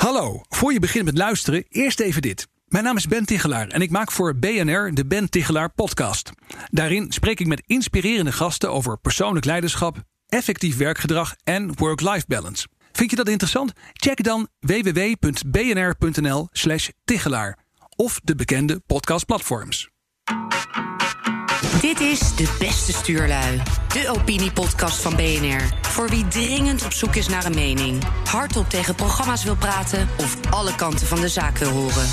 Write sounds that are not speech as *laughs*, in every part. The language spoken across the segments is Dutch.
Hallo, voor je begint met luisteren, eerst even dit. Mijn naam is Ben Tichelaar en ik maak voor BNR de Ben Tichelaar podcast. Daarin spreek ik met inspirerende gasten over persoonlijk leiderschap, effectief werkgedrag en work-life balance. Vind je dat interessant? Check dan www.bnr.nl/slash Tichelaar of de bekende podcastplatforms. Dit is De Beste Stuurlui, de opiniepodcast van BNR. Voor wie dringend op zoek is naar een mening, hardop tegen programma's wil praten of alle kanten van de zaak wil horen.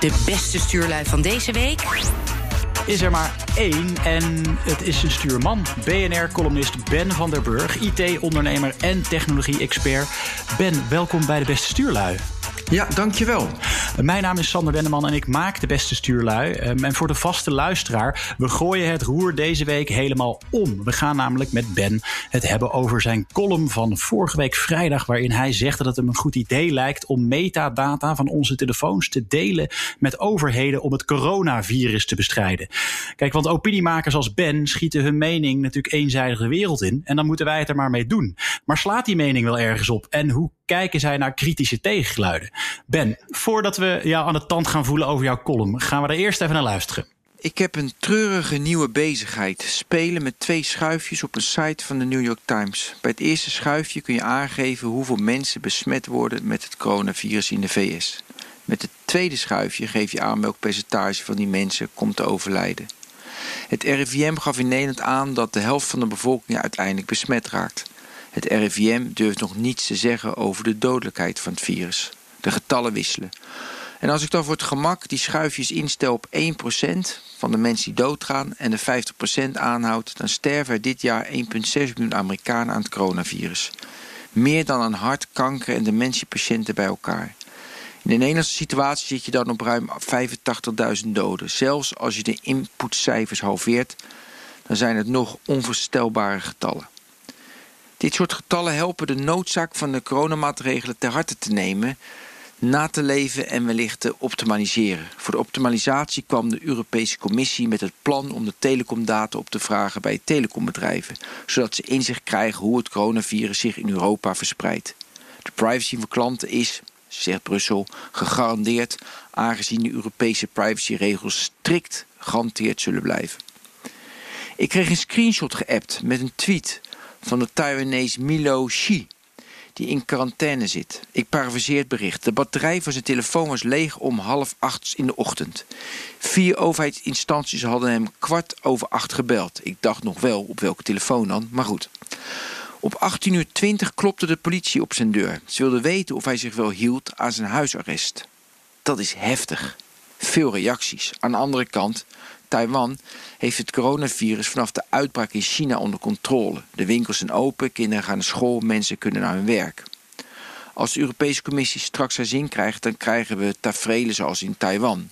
De beste stuurlui van deze week is er maar één en het is een stuurman. BNR-columnist Ben van der Burg, IT-ondernemer en technologie-expert. Ben, welkom bij de beste stuurlui. Ja, dankjewel. Mijn naam is Sander Wenneman en ik maak de beste stuurlui. Ehm, en voor de vaste luisteraar, we gooien het roer deze week helemaal om. We gaan namelijk met Ben het hebben over zijn column van vorige week vrijdag, waarin hij zegt dat het hem een goed idee lijkt om metadata van onze telefoons te delen met overheden om het coronavirus te bestrijden. Kijk, want opiniemakers als Ben schieten hun mening natuurlijk eenzijdig de wereld in en dan moeten wij het er maar mee doen. Maar slaat die mening wel ergens op? En hoe kijken zij naar kritische tegengeluiden? Ben, voordat we jou aan de tand gaan voelen over jouw column, gaan we er eerst even naar luisteren. Ik heb een treurige nieuwe bezigheid. Spelen met twee schuifjes op een site van de New York Times. Bij het eerste schuifje kun je aangeven hoeveel mensen besmet worden met het coronavirus in de VS. Met het tweede schuifje geef je aan welk percentage van die mensen komt te overlijden. Het RIVM gaf in Nederland aan dat de helft van de bevolking uiteindelijk besmet raakt. Het RIVM durft nog niets te zeggen over de dodelijkheid van het virus. De getallen wisselen. En als ik dan voor het gemak die schuifjes instel op 1% van de mensen die doodgaan en de 50% aanhoudt, dan sterven er dit jaar 1,6 miljoen Amerikanen aan het coronavirus. Meer dan aan hart, kanker en dementiepatiënten bij elkaar. In de Nederlandse situatie zit je dan op ruim 85.000 doden. Zelfs als je de inputcijfers halveert, dan zijn het nog onvoorstelbare getallen. Dit soort getallen helpen de noodzaak van de coronamaatregelen ter harte te nemen, na te leven en wellicht te optimaliseren. Voor de optimalisatie kwam de Europese Commissie met het plan om de telecomdata op te vragen bij telecombedrijven, zodat ze inzicht krijgen hoe het coronavirus zich in Europa verspreidt. De privacy van klanten is, zegt Brussel, gegarandeerd, aangezien de Europese privacyregels strikt gehanteerd zullen blijven. Ik kreeg een screenshot geappt met een tweet van de Taiwanese Milo Xi, die in quarantaine zit. Ik parafraseer het bericht. De batterij van zijn telefoon was leeg om half acht in de ochtend. Vier overheidsinstanties hadden hem kwart over acht gebeld. Ik dacht nog wel op welke telefoon dan, maar goed. Op 18.20 uur 20 klopte de politie op zijn deur. Ze wilden weten of hij zich wel hield aan zijn huisarrest. Dat is heftig. Veel reacties. Aan de andere kant, Taiwan heeft het coronavirus vanaf de uitbraak in China onder controle. De winkels zijn open, kinderen gaan naar school, mensen kunnen naar hun werk. Als de Europese Commissie straks haar zin krijgt, dan krijgen we tafereelen zoals in Taiwan.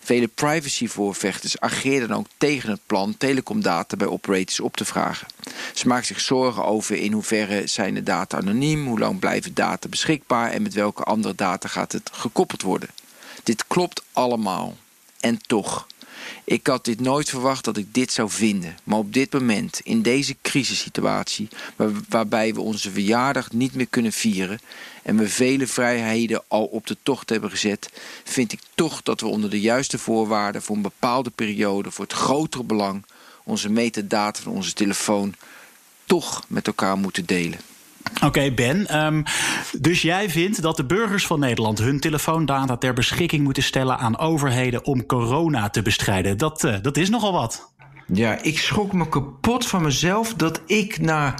Vele privacyvoorvechters ageerden ook tegen het plan telecomdata bij operators op te vragen. Ze maken zich zorgen over in hoeverre zijn de data anoniem, hoe lang blijven data beschikbaar en met welke andere data gaat het gekoppeld worden. Dit klopt allemaal. En toch, ik had dit nooit verwacht dat ik dit zou vinden. Maar op dit moment, in deze crisissituatie, waarbij we onze verjaardag niet meer kunnen vieren en we vele vrijheden al op de tocht hebben gezet, vind ik toch dat we onder de juiste voorwaarden voor een bepaalde periode, voor het grotere belang, onze metadata van onze telefoon toch met elkaar moeten delen. Oké, Ben. Ehm, dus jij vindt dat de burgers van Nederland hun telefoondata ter beschikking moeten stellen aan overheden om corona te bestrijden. Dat, uh, dat is nogal wat. Ja, ik schrok me kapot van mezelf dat ik na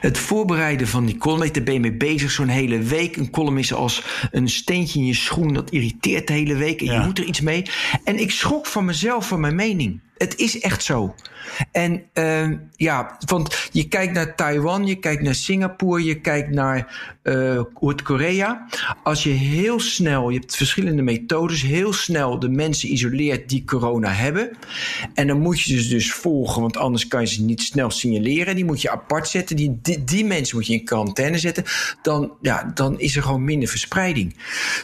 het voorbereiden van die column, daar ben je mee bezig zo'n hele week. Een column is als een steentje in je schoen, dat irriteert de hele week en je moet er iets mee. En ik schrok van mezelf, van mijn mening. Het is echt zo. En uh, ja, want je kijkt naar Taiwan, je kijkt naar Singapore, je kijkt naar uh, Noord-Korea. Als je heel snel, je hebt verschillende methodes, heel snel de mensen isoleert die corona hebben. En dan moet je ze dus volgen, want anders kan je ze niet snel signaleren. Die moet je apart zetten, die, die, mensen moet je in quarantaine zetten. Dan, ja, dan is er gewoon minder verspreiding.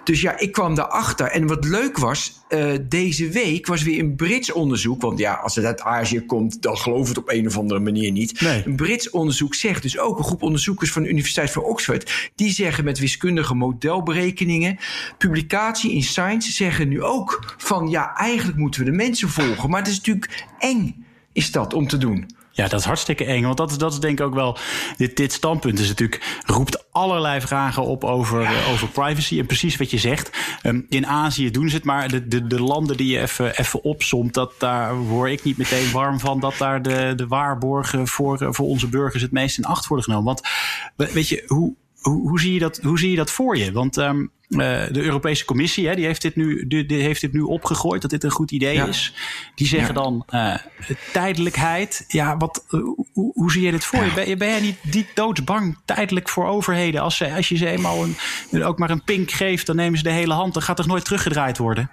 Dus ja, ik kwam daarachter. En wat leuk was, uh, deze week was weer een Brits onderzoek, want ja, als het uit Azië komt, dan geloof het op een of andere manier niet. Een Brits onderzoek zegt dus ook, een groep onderzoekers van de Universiteit van Oxford, die zeggen met wiskundige modelberekeningen, publicatie in Science zeggen nu ook van ja, eigenlijk moeten we de mensen volgen. Maar het is natuurlijk eng, is dat om te doen. Ja, dat is hartstikke eng. Want dat is, dat is denk ik ook wel. Dit, dit standpunt is natuurlijk. roept allerlei vragen op over, uh, over privacy. En precies wat je zegt. Um, in Azië doen ze het, maar de, de, de landen die je even, even opsomt. Dat, daar word ik niet meteen warm van. dat daar de, de waarborgen voor, voor onze burgers het meest in acht worden genomen. Want weet je, hoe, hoe, hoe, zie, je dat, hoe zie je dat voor je? Want um, uh, de Europese Commissie hè, die heeft, dit nu, die, die, heeft dit nu opgegooid dat dit een goed idee ja. is. Die zeggen ja. dan uh, tijdelijkheid. Ja, wat, uh, hoe, hoe, zie je dit voor je? Ben, ben jij niet, niet doodsbang tijdelijk voor overheden? Als, ze, als je ze eenmaal een, ook maar een pink geeft, dan nemen ze de hele hand. Dan gaat er nooit teruggedraaid worden.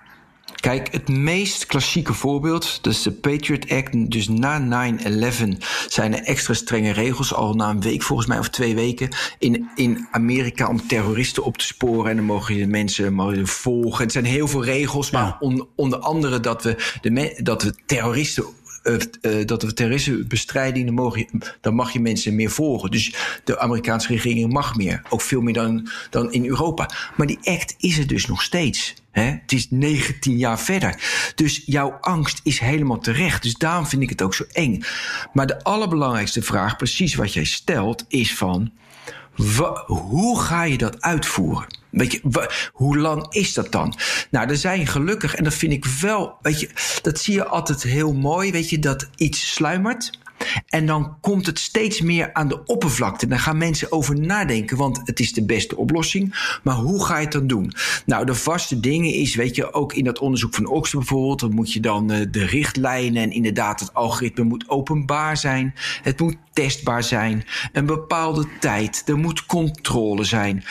Kijk, het meest klassieke voorbeeld, is de Patriot Act. Dus na 9-11 zijn er extra strenge regels, al na een week volgens mij of twee weken, in, in Amerika om terroristen op te sporen. En dan mogen je mensen mogen volgen. Het zijn heel veel regels, maar on, onder andere dat we, de, dat we terroristen uh, dat we terrorismebestrijding, dan, mag je, dan mag je mensen meer volgen. Dus de Amerikaanse regering mag meer. Ook veel meer dan, dan in Europa. Maar die act is er dus nog steeds. Hè? Het is 19 jaar verder. Dus jouw angst is helemaal terecht. Dus daarom vind ik het ook zo eng. Maar de allerbelangrijkste vraag, precies wat jij stelt, is van... hoe ga je dat uitvoeren? Weet je, hoe lang is dat dan? Nou, er zijn gelukkig, en dat vind ik wel, weet je, dat zie je altijd heel mooi, weet je, dat iets sluimert. En dan komt het steeds meer aan de oppervlakte. Dan gaan mensen over nadenken, want het is de beste oplossing. Maar hoe ga je het dan doen? Nou, de vaste dingen is, weet je, ook in dat onderzoek van Oxford bijvoorbeeld, dan moet je dan uh, de richtlijnen en inderdaad het algoritme moet openbaar zijn. Het moet testbaar zijn. Een bepaalde tijd. Er moet controle zijn.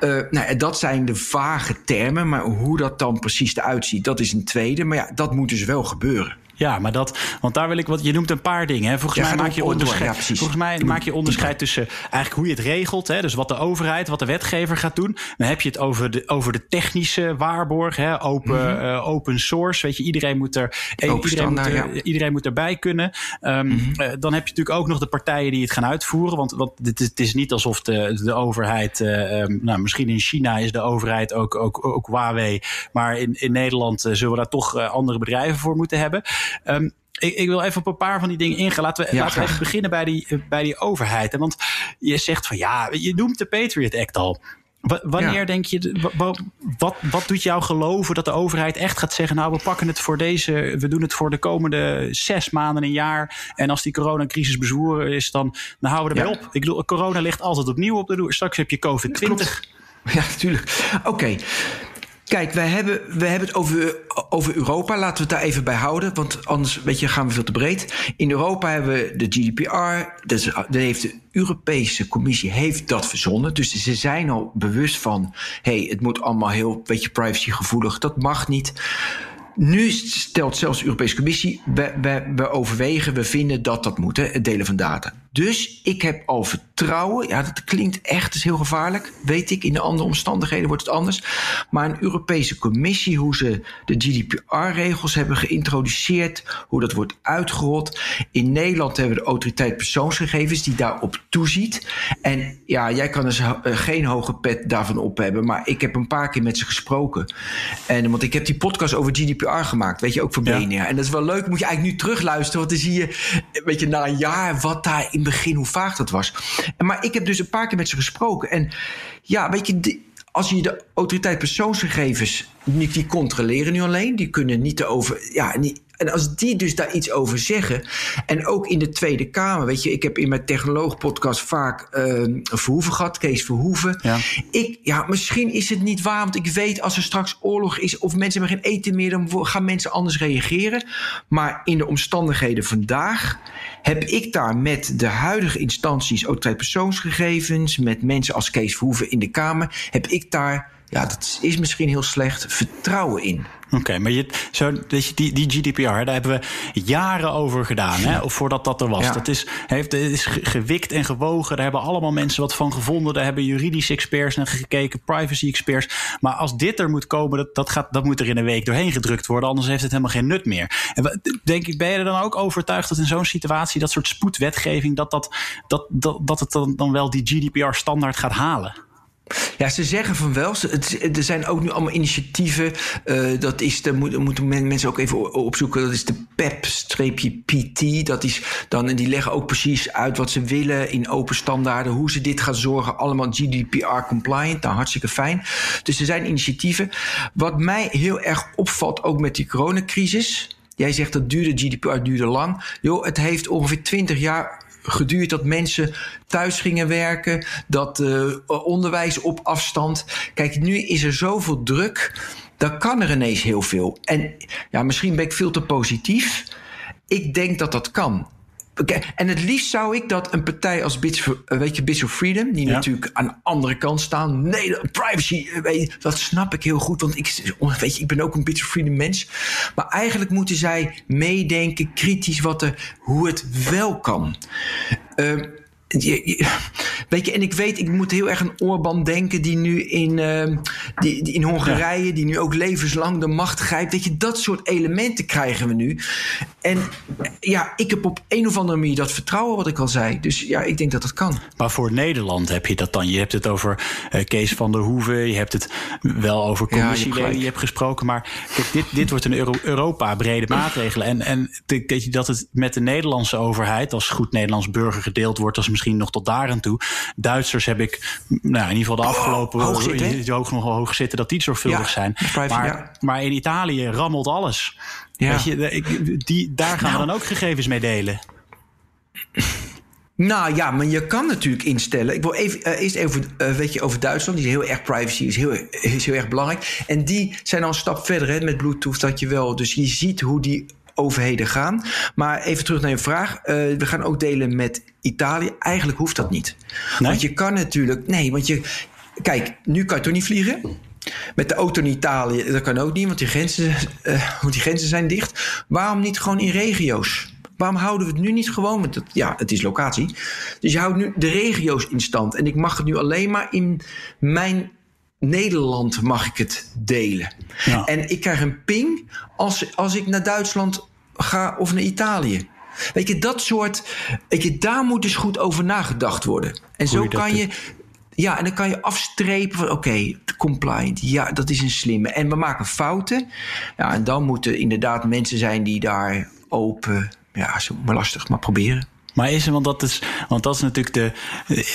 Uh, nou, dat zijn de vage termen, maar hoe dat dan precies eruit ziet, dat is een tweede. Maar ja, dat moet dus wel gebeuren. Ja, maar dat, want daar wil ik wat. Je noemt een paar dingen. Hè. Volgens ja, mij maak je onderscheid. Ja, volgens mij maak je onderscheid tussen eigenlijk hoe je het regelt. Hè, dus wat de overheid, wat de wetgever gaat doen. Dan heb je het over de, over de technische waarborg. Hè, open, mm -hmm. uh, open source. Weet je, iedereen moet er, iedereen moet, er, ja. iedereen moet erbij kunnen. Um, mm -hmm. uh, dan heb je natuurlijk ook nog de partijen die het gaan uitvoeren. Want, want het, het is niet alsof de, de overheid. Uh, um, nou, misschien in China is de overheid ook, ook, ook Huawei. Maar in, in Nederland zullen we daar toch andere bedrijven voor moeten hebben. Um, ik, ik, wil even op een paar van die dingen ingaan. Laten we, ja, laten we even beginnen bij die, bij die overheid. Want je zegt van ja, je noemt de Patriot Act al. W wanneer ja. denk je, wat, wat, doet jou geloven dat de overheid echt gaat zeggen: Nou, we pakken het voor deze, we doen het voor de komende zes maanden, een jaar. En als die coronacrisis bezwoeren is, dan, dan houden we erbij ja. op. Ik bedoel, corona ligt altijd opnieuw op de loer. Straks heb je COVID-20. Ja, natuurlijk. Oké. Okay. Kijk, wij hebben, we hebben het over, over Europa. Laten we het daar even bij houden. Want anders weet je, gaan we veel te breed. In Europa hebben we de GDPR. Dus, dat heeft de Europese Commissie heeft dat verzonnen. Dus ze zijn al bewust van... hey, het moet allemaal heel beetje privacygevoelig. Dat mag niet. Nu stelt zelfs de Europese Commissie, we, we, we overwegen, we vinden dat dat moet, het delen van data. Dus ik heb al vertrouwen, ja, dat klinkt echt is heel gevaarlijk, weet ik. In de andere omstandigheden wordt het anders. Maar een Europese Commissie, hoe ze de GDPR-regels hebben geïntroduceerd, hoe dat wordt uitgerold. In Nederland hebben we de autoriteit persoonsgegevens die daarop toeziet. En ja, jij kan dus geen hoge pet daarvan op hebben, maar ik heb een paar keer met ze gesproken. En, want ik heb die podcast over GDPR gemaakt, weet je, ook voor BNR. Ja. En dat is wel leuk, moet je eigenlijk nu terugluisteren, want dan zie je, weet je, na een jaar wat daar in begin, hoe vaag dat was. Maar ik heb dus een paar keer met ze gesproken. En ja, weet je, als je de autoriteit persoonsgegevens niet die controleren nu alleen, die kunnen niet over, ja, niet, en als die dus daar iets over zeggen. En ook in de Tweede Kamer. Weet je, ik heb in mijn technoloog-podcast vaak uh, Verhoeven gehad, Kees Verhoeven. Ja. Ik, ja, misschien is het niet waar. Want ik weet als er straks oorlog is. of mensen hebben geen eten meer. dan gaan mensen anders reageren. Maar in de omstandigheden vandaag. heb ik daar met de huidige instanties. autoriteit persoonsgegevens. met mensen als Kees Verhoeven in de Kamer. heb ik daar ja, dat is misschien heel slecht, vertrouwen in. Oké, maar je, zo, die, die GDPR, daar hebben we jaren over gedaan, hè, of voordat dat er was. Ja. Dat is, heeft, is gewikt en gewogen. Daar hebben allemaal mensen wat van gevonden. Daar hebben juridische experts naar gekeken, privacy experts. Maar als dit er moet komen, dat, dat, gaat, dat moet er in een week doorheen gedrukt worden. Anders heeft het helemaal geen nut meer. En denk ik, ben je er dan ook overtuigd dat in zo'n situatie, dat soort spoedwetgeving, dat, dat, dat, dat, dat het dan, dan wel die GDPR-standaard gaat halen? Ja, ze zeggen van wel. Er zijn ook nu allemaal initiatieven. Uh, dat is, daar moeten mensen ook even opzoeken. Dat is de PEP-PT. Dat is dan, en die leggen ook precies uit wat ze willen in open standaarden. Hoe ze dit gaan zorgen. Allemaal GDPR-compliant. Nou, hartstikke fijn. Dus er zijn initiatieven. Wat mij heel erg opvalt, ook met die coronacrisis. Jij zegt dat duurde, GDPR duurde lang. Joh, het heeft ongeveer 20 jaar geduurd dat mensen thuis gingen werken, dat uh, onderwijs op afstand. Kijk, nu is er zoveel druk, dan kan er ineens heel veel. En ja, misschien ben ik veel te positief. Ik denk dat dat kan. En het liefst zou ik dat een partij als Bits for, weet je, Bits of Freedom, die ja. natuurlijk aan de andere kant staan. Nee, privacy, weet je, dat snap ik heel goed, want ik, weet je, ik ben ook een Bits of Freedom mens. Maar eigenlijk moeten zij meedenken, kritisch, wat er, hoe het wel kan. Uh, weet je, en ik weet, ik moet heel erg aan Orbán denken, die nu in, uh, die, die in Hongarije, ja. die nu ook levenslang de macht grijpt. Weet je, dat soort elementen krijgen we nu. En ja, ik heb op een of andere manier dat vertrouwen, wat ik al zei. Dus ja, ik denk dat dat kan. Maar voor Nederland heb je dat dan? Je hebt het over uh, Kees van der Hoeven, je hebt het wel over commissieleden, ja, je, je, hebt gesproken. Maar kijk, dit, dit wordt een Euro Europa-brede maatregel. En, en dat, dat het met de Nederlandse overheid als goed Nederlands burger gedeeld wordt, als misschien nog tot daar aan toe. Duitsers heb ik, nou, in ieder geval de afgelopen oh, hoog zitten. die ook nog wel hoog zitten, dat die zorgvuldig Ja, zijn. private, Maar, ja. maar in Italië rammelt alles. Ja. Weet je, ik- die, daar gaan Nou. we dan ook gegevens mee delen. Nou ja, maar je kan natuurlijk instellen. Ik wil even, eh, eerst even eh, weet je, over Duitsland. Die is heel erg privacy, is heel, is heel erg belangrijk. En die zijn al een stap verder hè, met Bluetooth. Dat je wel, dus je ziet hoe die overheden gaan. Maar even terug naar je vraag. Eh, we gaan ook delen met Italië. Eigenlijk hoeft dat niet. Nee? Want je kan natuurlijk. Nee, want je. Kijk, nu kan je toch niet vliegen? Met de auto in Italië, dat kan ook niet, want die grenzen, eh, want die grenzen zijn dicht. Waarom niet gewoon in regio's? Waarom houden we het nu niet gewoon? Want het, ja, het is locatie. Dus je houdt nu de regio's in stand. En ik mag het nu alleen maar in mijn Nederland mag ik het delen. Ja. En ik krijg een ping als, als ik naar Duitsland ga of naar Italië. Weet je, dat soort. Weet je, daar moet dus goed over nagedacht worden. En zo kan je. Ja, en dan kan je afstrepen van oké, compliant, ja, dat is een slimme. En we maken fouten. Ja, en dan moeten inderdaad mensen zijn die daar open. Ja, is maar lastig, maar proberen. Maar is er, want dat is, want dat is natuurlijk de,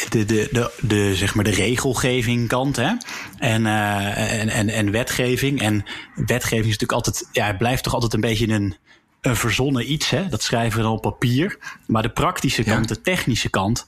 de, de, de, de, zeg maar de regelgeving kant, hè? En, eh, en, en, en wetgeving. En wetgeving is natuurlijk altijd, ja, het blijft toch altijd een beetje een, een verzonnen iets, hè? Dat schrijven we dan op papier. Maar de praktische Ja. kant, de technische kant,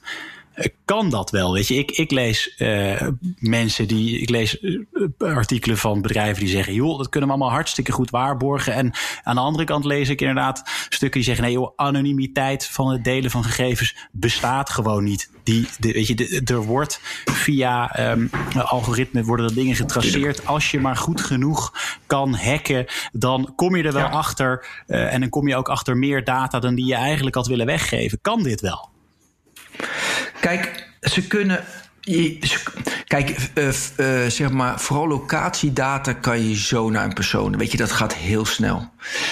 kan dat wel. Weet je, ik, ik lees eh, mensen die. Ik lees eh, artikelen van bedrijven die zeggen: joh, dat kunnen we allemaal hartstikke goed waarborgen. En aan de andere kant lees ik inderdaad stukken die zeggen: nee, joh, anonimiteit van het delen van gegevens bestaat gewoon niet. Die, de, weet je, de- er wordt via ehm algoritme worden dingen getraceerd. Als je maar goed genoeg kan hacken, dan kom je er wel Ja. achter. eh, en dan kom je ook achter meer data dan die je eigenlijk had willen weggeven. Kan dit wel? Kijk, ze kunnen. Kijk, eh, eh, zeg maar, vooral locatiedata kan je zo naar een persoon. Weet je, dat gaat heel snel.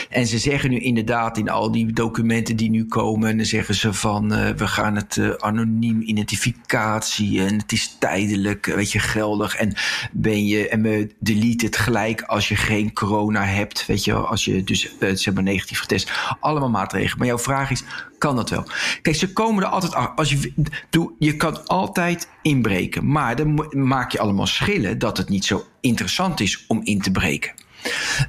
En ze zeggen nu inderdaad in al die documenten die nu komen, dan zeggen ze van eh, we gaan het anoniem identificatie en het is tijdelijk, weet je, geldig. En ben je en we delete het gelijk als je geen corona hebt, weet je, als je dus zeg maar negatief getest. Allemaal maatregelen. Maar jouw vraag is, kan dat wel? Kijk, ze komen er altijd af. Als je, doe, je kan altijd inbreken. Maar dan maak je allemaal schillen dat het niet zo interessant is om in te breken.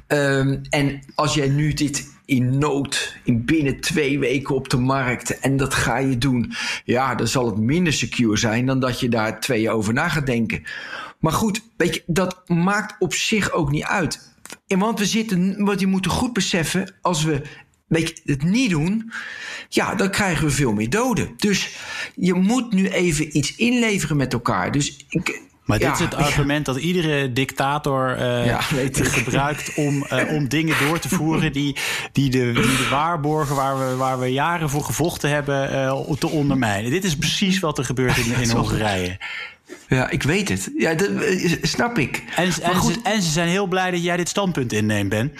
Ehm, en als jij nu dit in nood, in binnen twee weken op de markt, en dat ga je doen, ja, dan zal het minder secure zijn dan dat je daar twee jaar over na gaat denken. Maar goed, weet je, dat maakt op zich ook niet uit. Want we zitten, wat je moet goed beseffen, als we weet je, het niet doen, ja, dan krijgen we veel meer doden. Dus je moet nu even iets inleveren met elkaar. Dus ik, Maar dit is het ja. argument dat iedere dictator eh, Ja, gebruikt om, eh, om dingen door te voeren die, die, de, die de waarborgen waar we, waar we jaren voor gevochten hebben eh, te ondermijnen. Dit is precies wat er gebeurt in, in *laughs* Hongarije. Ja, ik weet het. Ja, dat eh, snap ik. En, goed, ze, en ze zijn heel blij dat jij dit standpunt inneemt, Ben.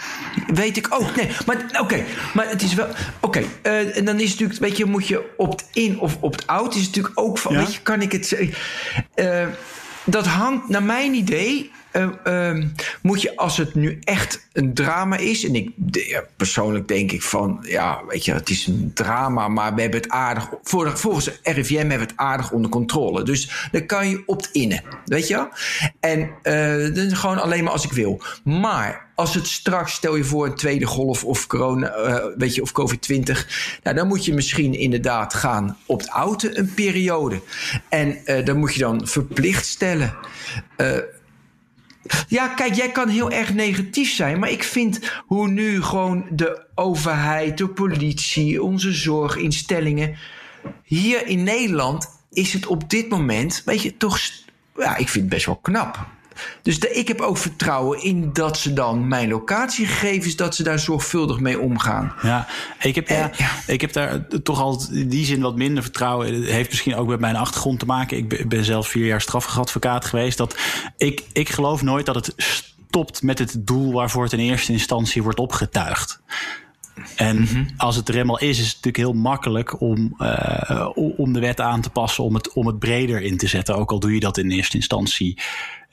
Weet ik ook. Nee, maar oké. Maar het is wel. Oké. eh, en dan is het natuurlijk. Weet je, moet je opt-in of opt-out? Is natuurlijk ook van. Ja. Weet je, kan ik het? Eh, dat hangt, naar mijn idee. Ehm, moet je als het nu echt een drama is. En ik ja, persoonlijk denk ik van. Ja, weet je, het is een drama. Maar we hebben het aardig. voor- Volgens RIVM hebben we het aardig onder controle. Dus dan kan je opt-innen. Weet je? En dan gewoon alleen maar als ik wil. Maar als het straks, stel je voor, een tweede golf of corona, eh, weet je, of COVID-20, nou, dan moet je misschien inderdaad gaan opt-outen een periode. En eh, dan moet je dan verplicht stellen. Ja, kijk, jij kan heel erg negatief zijn, maar ik vind hoe nu gewoon de overheid, de politie, onze zorginstellingen. Hier in Nederland is het op dit moment, weet je, toch. Ja, ik vind het best wel knap. Dus de, ik heb ook vertrouwen in dat ze dan mijn locatiegegevens, dat ze daar zorgvuldig mee omgaan. Ja, ik heb, ja, ja. ik heb daar toch altijd in die zin wat minder vertrouwen. Het heeft misschien ook met mijn achtergrond te maken. Ik ben, zelf vier jaar strafrechtadvocaat geweest. Dat ik, ik geloof nooit dat het stopt met het doel waarvoor het in eerste instantie wordt opgetuigd. En als het er eenmaal is, is het natuurlijk heel makkelijk om, eh, om de wet aan te passen, om het, om het breder in te zetten. Ook al doe je dat in eerste instantie eh,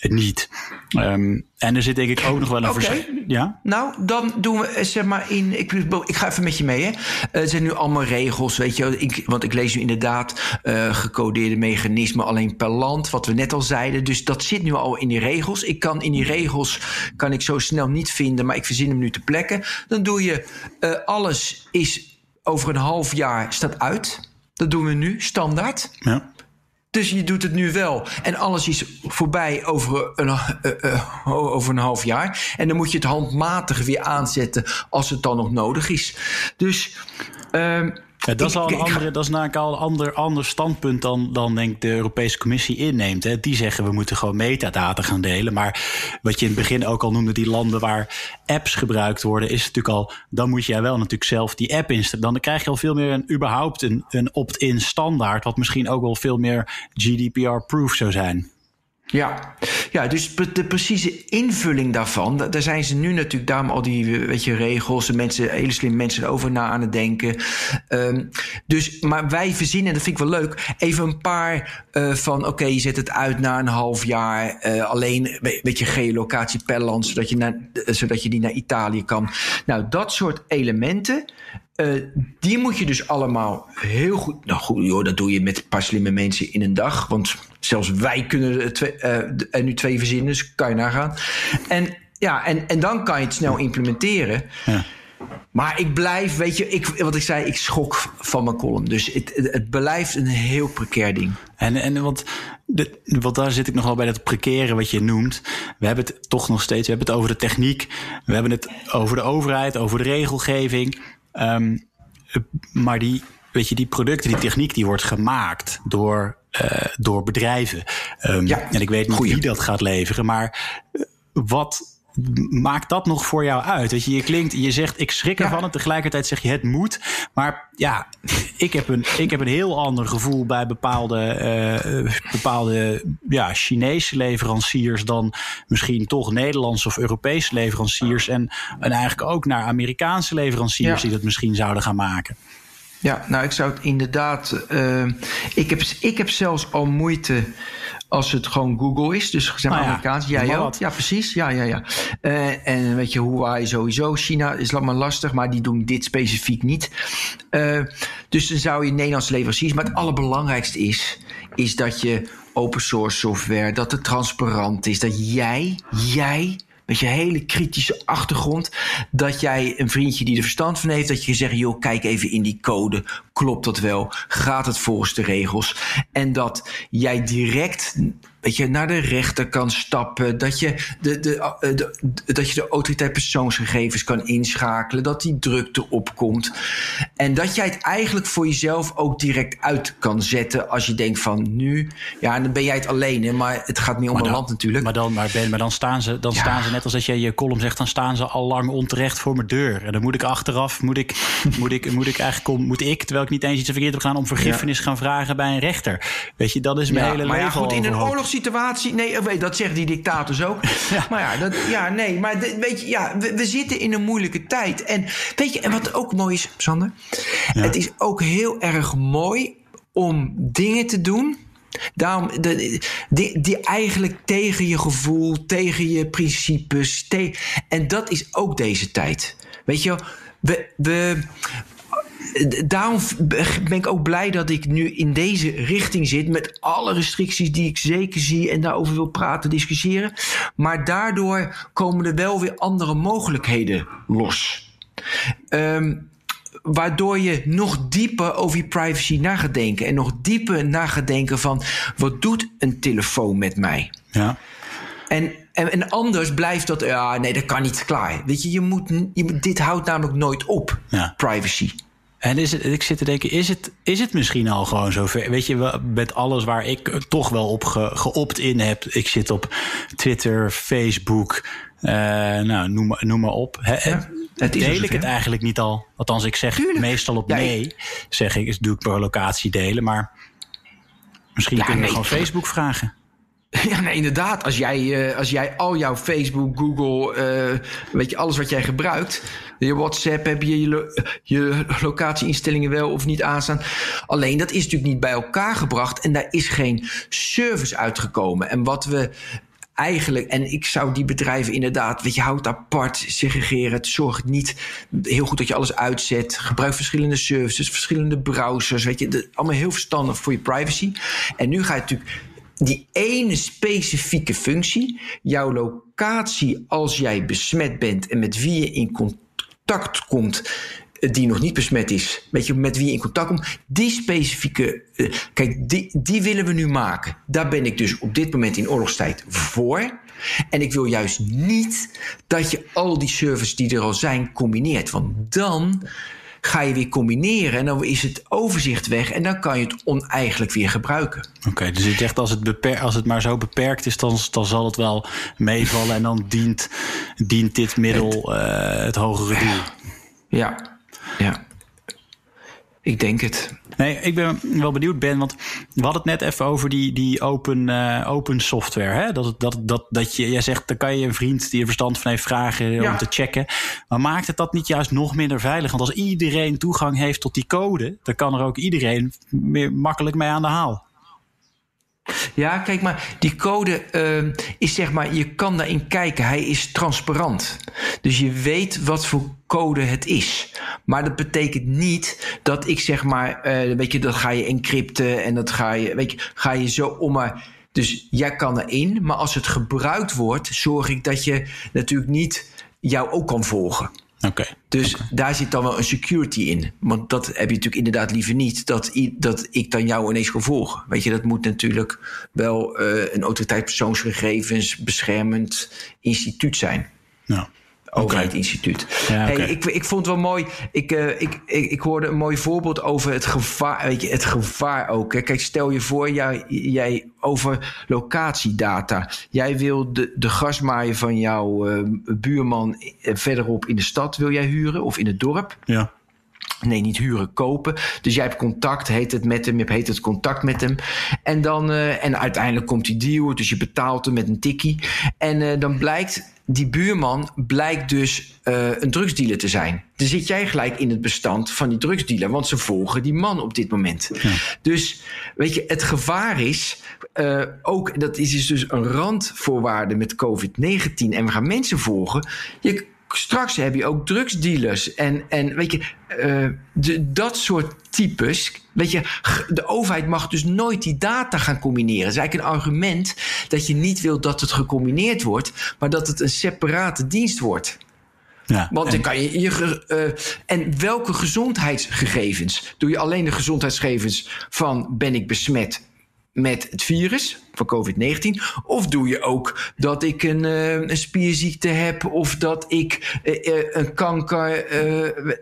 niet. Ehm, en er zit denk ik ook nog wel een Oké. vers- Ja? Nou, dan doen we eh, zeg maar in. Ik, ik ga even met je mee. Hè. Eh, Er zijn nu allemaal regels, weet je. Ik, want ik lees nu inderdaad eh, gecodeerde mechanismen alleen per land, wat we net al zeiden. Dus dat zit nu al in die regels. Ik kan in die regels kan ik zo snel niet vinden, maar ik verzin hem nu te plekken. Dan doe je eh, alles is over een half jaar staat uit. Dat doen we nu standaard. Ja. Dus je doet het nu wel. En alles is voorbij over een, eh, eh, over een half jaar. En dan moet je het handmatig weer aanzetten als het dan nog nodig is. Dus. ehm, Ja, dat, is al een andere, dat is namelijk al een ander, ander standpunt dan, dan denk ik de Europese Commissie inneemt. Hè. Die zeggen we moeten gewoon metadata gaan delen. Maar wat je in het begin ook al noemde, die landen waar apps gebruikt worden, is natuurlijk al, dan moet jij wel natuurlijk zelf die app instellen. Dan krijg je al veel meer een, überhaupt een, een opt-in standaard, wat misschien ook wel veel meer GDPR-proof zou zijn. Ja. ja, dus de precieze invulling daarvan, da- daar zijn ze nu natuurlijk daarom al die eh, weet je, regels, en mensen, hele slim mensen erover na aan het denken. Ehm, dus, maar wij verzinnen, dat vind ik wel leuk, even een paar eh, van, oké, je zet het uit na een half jaar, eh, alleen we- weet je, geolocatie per land, zodat je, naar, zodat je die naar Italië kan. Nou, dat soort elementen. Eh, die moet je dus allemaal heel goed. Nou goed, joh, dat doe je met een paar slimme mensen in een dag. Want zelfs wij kunnen er, twee, eh, er nu twee verzinnen, dus kan je nagaan. En, ja, en, en dan kan je het snel implementeren. Ja. Maar ik blijf, weet je, ik, wat ik zei, ik schok van mijn column. Dus het, het, blijft een heel precair ding. En, en want, de, want daar zit ik nog wel bij dat prekeren wat je noemt. We hebben het toch nog steeds, we hebben het over de techniek. We hebben het over de overheid, over de regelgeving. Ehm, maar die, weet je, die producten, die techniek, die wordt gemaakt door, eh, door bedrijven. Ehm, Ja, en ik weet niet goeie. wie dat gaat leveren, maar eh, wat maakt dat nog voor jou uit? Dat je, je klinkt, je zegt ik schrik Ja. ervan en tegelijkertijd zeg je het moet. Maar ja, *laughs* ik heb een, ik heb een heel ander gevoel bij bepaalde, eh, bepaalde ja, Chinese leveranciers dan misschien toch Nederlandse of Europese leveranciers. En, en eigenlijk ook naar Amerikaanse leveranciers Ja. die dat misschien zouden gaan maken. Ja, nou, ik zou het inderdaad. eh, ik, heb, ik heb zelfs al moeite als het gewoon Google is. Dus zeg maar Nou ja, Amerikaans. Ja, ja, wat. ja, precies. Ja, ja, ja. Eh, en weet je, Huawei sowieso. China is maar lastig, maar die doen dit specifiek niet. Eh, dus dan zou je Nederlandse leveranciers. Maar het allerbelangrijkste is, is dat je open source software, dat het transparant is, dat jij, jij met je hele kritische achtergrond, dat jij een vriendje die er verstand van heeft, dat je zegt, joh, kijk even in die code, klopt dat wel? Gaat het volgens de regels? En dat jij direct weet je, naar de rechter kan stappen. Dat je de, de, eh, de, dat je de autoriteit persoonsgegevens kan inschakelen. Dat die drukte opkomt. En dat jij het eigenlijk voor jezelf ook direct uit kan zetten. Als je denkt van nu, ja, dan ben jij het alleen. Hè, maar het gaat meer om een land natuurlijk. Maar dan, maar ben, maar dan, staan, ze, dan staan ze, net als als jij je column zegt, dan staan ze al lang onterecht voor mijn deur. En dan moet ik achteraf, moet ik, moet ik, moet ik eigenlijk, moet ik, terwijl ik niet eens iets verkeerd heb gedaan, om vergiffenis gaan vragen bij een rechter. Weet je, dat is mijn hele maar leven. ja, goed, in een oorlogssituatie. Nee, weet, dat zeggen die dictators ook. *laughs* Maar ja, dat, ja, nee, maar de- weet je, ja, we, we zitten in een moeilijke tijd. En weet je, en wat ook mooi is, Sander, het is ook heel erg mooi om dingen te doen. Daarom, de, die, die eigenlijk tegen je gevoel, tegen je principes. te- en dat is ook deze tijd. Weet je, we, we, daarom ben ik ook blij dat ik nu in deze richting zit. Met alle restricties die ik zeker zie en daarover wil praten, discussiëren. Maar daardoor komen er wel weer andere mogelijkheden los. Ehm, waardoor je nog dieper over je privacy na gaat denken. En nog dieper na gaat denken van... wat doet een telefoon met mij? Ja. En, en, en anders blijft dat... ja, nee, dat kan niet, klaar. Weet je, je moet, je, moet- dit houdt namelijk nooit op, Ja. privacy. En is het, ik zit te denken, is het, is het misschien al gewoon zover? Weet je, met alles waar ik toch wel op ge, geopt in heb. Ik zit op Twitter, Facebook, eh, nou, noem, maar- noem maar op. Ja, het al deel ik het eigenlijk niet al? Althans, ik zeg Tuurlijk. meestal op Ja, nee. Zeg ik, is- doe ik per locatie delen. Maar misschien Ja, kunnen we gewoon Facebook vragen. *laughs* Ja, nee, inderdaad. Als jij, eh, als jij al jouw Facebook, Google, eh, weet je, alles wat jij gebruikt, je WhatsApp, heb je je, lo- je locatieinstellingen wel of niet aanstaan. Alleen dat is natuurlijk niet bij elkaar gebracht en daar is geen service uitgekomen. En wat we eigenlijk, en ik zou die bedrijven inderdaad, weet je, houd apart, segregeren. Het zorgt niet heel goed dat je alles uitzet. Gebruik verschillende services, verschillende browsers, weet je, allemaal heel verstandig voor je privacy. En nu ga je natuurlijk die ene specifieke functie, jouw locatie als jij besmet bent en met wie je in contact komt, eh, die nog niet besmet is, weet je, met wie je in contact komt, die specifieke, eh, kijk, die, die willen we nu maken. Daar ben ik dus op dit moment in oorlogstijd voor. En ik wil juist niet dat je al die services die er al zijn combineert, want dan ga je weer combineren en dan is het overzicht weg en dan kan je het oneigenlijk weer gebruiken. Oké, dus je zegt als het, beper, als het maar zo beperkt is, dan, dan zal het wel meevallen. En dan dient, dient dit middel eh, het hogere doel. Ja, ja. Ik denk het. Nee, ik ben wel benieuwd, Ben. Want we hadden het net even over die, die open, eh, open software. Hè? Dat, dat, dat, dat je, jij zegt, dan kan je een vriend die er verstand van heeft vragen Ja. om te checken. Maar maakt het dat niet juist nog minder veilig? Want als iedereen toegang heeft tot die code, dan kan er ook iedereen meer makkelijk mee aan de haal. Ja, kijk maar, die code eh, is zeg maar, je kan daarin kijken. Hij is transparant. Dus je weet wat voor code het is. Maar dat betekent niet dat ik zeg maar, eh, weet je, dat ga je encrypten en dat ga je, weet je, ga je zo om maar. Dus jij kan erin, maar als het gebruikt wordt, zorg ik dat je natuurlijk niet jou ook kan volgen. Oké. Dus daar zit dan wel een security in. Want dat heb je natuurlijk inderdaad liever niet. Dat, dat ik dan jou ineens ga volgen. Weet je, dat moet natuurlijk wel eh, een autoriteit persoonsgegevens beschermend instituut zijn. Nou, Overheidsinstituut. Ja, oké. hey, ik, ik vond het wel mooi. Ik, eh, ik, ik, ik hoorde een mooi voorbeeld over het gevaar. Weet je, het gevaar ook. Hè. Kijk, stel je voor, jij, jij over locatiedata. Jij wil de, de gasmaaier van jouw eh, buurman eh, verderop in de stad wil jij huren of in het dorp. ja. Nee, niet huren, kopen. Dus jij hebt contact, heet het met hem, je hebt het contact met hem. En, dan, eh, en uiteindelijk komt die deal, dus je betaalt hem met een tikkie. En dan blijkt, die buurman blijkt dus eh, een drugsdealer te zijn. Dan zit jij gelijk in het bestand van die drugsdealer, want ze volgen die man op dit moment. Dus weet je, het gevaar is eh, ook, dat is dus een randvoorwaarde met COVID-19 en we gaan mensen volgen. Je, straks heb je ook drugsdealers. En, en weet je, eh, de, dat soort types. Weet je, de overheid mag dus nooit die data gaan combineren. Het is eigenlijk een argument dat je niet wilt dat het gecombineerd wordt, maar dat het een separate dienst wordt. Ja, Want en... dan kan je. je uh, en welke gezondheidsgegevens? Doe je alleen de gezondheidsgegevens van ben ik besmet met het virus van COVID-19? Of doe je ook dat ik een, uh, een spierziekte heb of dat ik uh, een kanker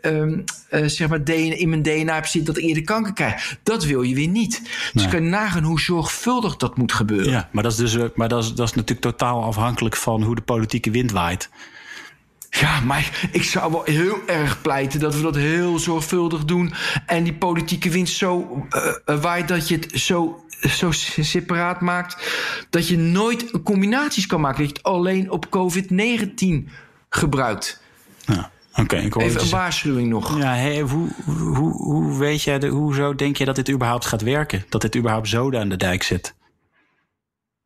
ehm, zeg maar in mijn DNA heb zitten dat ik eerder kanker krijg? Dat wil je weer niet. Dus nee. je kan nagaan hoe zorgvuldig dat moet gebeuren. Ja, maar dat is, dus, maar dat is, dat is natuurlijk totaal afhankelijk van hoe de politieke wind waait. Ja, maar ik zou wel heel erg pleiten dat we dat heel zorgvuldig doen. En die politieke winst zo waait dat je het zo, zo separaat maakt. Dat je nooit combinaties kan maken. Dat je het alleen op COVID-19 gebruikt. Ja. Okay, ik Even een waarschuwing nog. Ja, hey, hoe, hoe, hoe weet jij, de, hoezo denk je dat dit überhaupt gaat werken? Dat dit überhaupt zoden aan de dijk zit?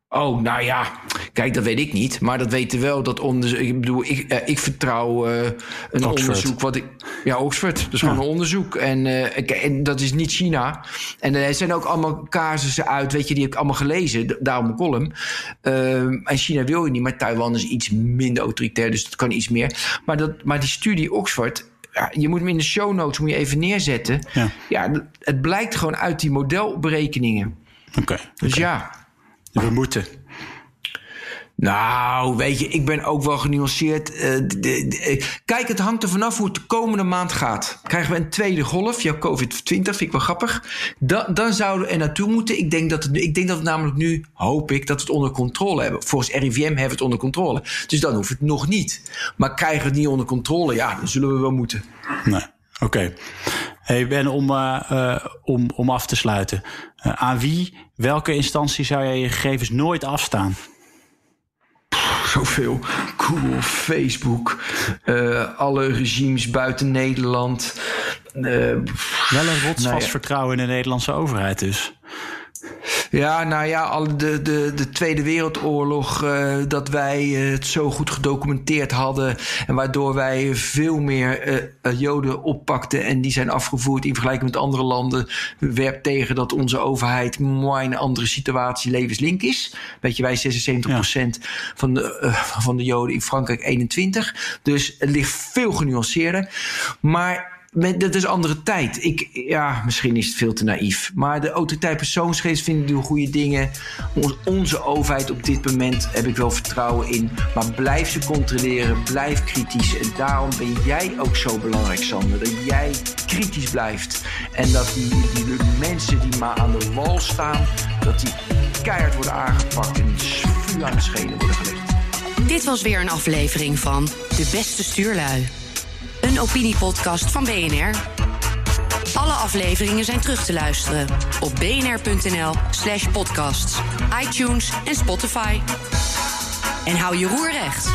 Oh, nou ja, kijk, dat weet ik niet. Maar dat weten wel dat onderzoek. Ik bedoel, ik, uh, ik vertrouw uh, een Oxford. onderzoek wat ik. Ja, Oxford. Dat is gewoon een onderzoek. En, uh, en, dat is niet China. En er zijn ook allemaal casussen uit, weet je, die heb ik allemaal gelezen. Daarom een column. Ehm, en China wil je niet, maar Taiwan is iets minder autoritair, dus dat kan iets meer. Maar, dat, maar die studie Oxford, ja, je moet hem in de show notes moet je even neerzetten. Ja, ja het blijkt gewoon uit die modelberekeningen. Oké. Okay, dus okay. ja. We moeten. Nou, weet je, ik ben ook wel genuanceerd. Uh, de, de, kijk, het hangt er vanaf hoe het de komende maand gaat. Krijgen we een tweede golf, jouw COVID-20, vind ik wel grappig. Da, dan zouden we er naartoe moeten. Ik denk, dat ik denk dat we namelijk nu, hoop ik, dat we het onder controle hebben. Volgens RIVM hebben we het onder controle. Dus dan hoeft het nog niet. Maar krijgen we het niet onder controle, ja, dan zullen we wel moeten. Oké. Hey Ben, om, uh, om, om af te sluiten. Aan wie, welke instantie zou jij je gegevens nooit afstaan? Zoveel. Google, Facebook, alle regimes buiten Nederland. Wel een rotsvast nou ja. vertrouwen in de Nederlandse overheid dus. Ja, nou ja, de, de, de Tweede Wereldoorlog, uh, dat wij het zo goed gedocumenteerd hadden. En waardoor wij veel meer uh, Joden oppakten. En die zijn afgevoerd in vergelijking met andere landen. Werpt tegen dat onze overheid mooi een andere situatie levenslink is. Weet je, wij 76% ja. van, de, uh, van de Joden in Frankrijk 21%. Dus het ligt veel genuanceerder. Maar dat is andere tijd. Ik, ja, misschien is het veel te naïef. Maar de autoriteit persoonsgegevens vinden doen goede dingen. onze overheid op dit moment heb ik wel vertrouwen in. Maar blijf ze controleren, blijf kritisch. En daarom ben jij ook zo belangrijk, Sander. Dat jij kritisch blijft. En dat die, die mensen die maar aan de wal staan, dat die keihard worden aangepakt en vuur aan de schenen worden gelegd. Dit was weer een aflevering van De Beste Stuurlui. Een opiniepodcast van BNR. Alle afleveringen zijn terug te luisteren op bnr.nl/slash podcasts, iTunes en Spotify. En hou je roer recht.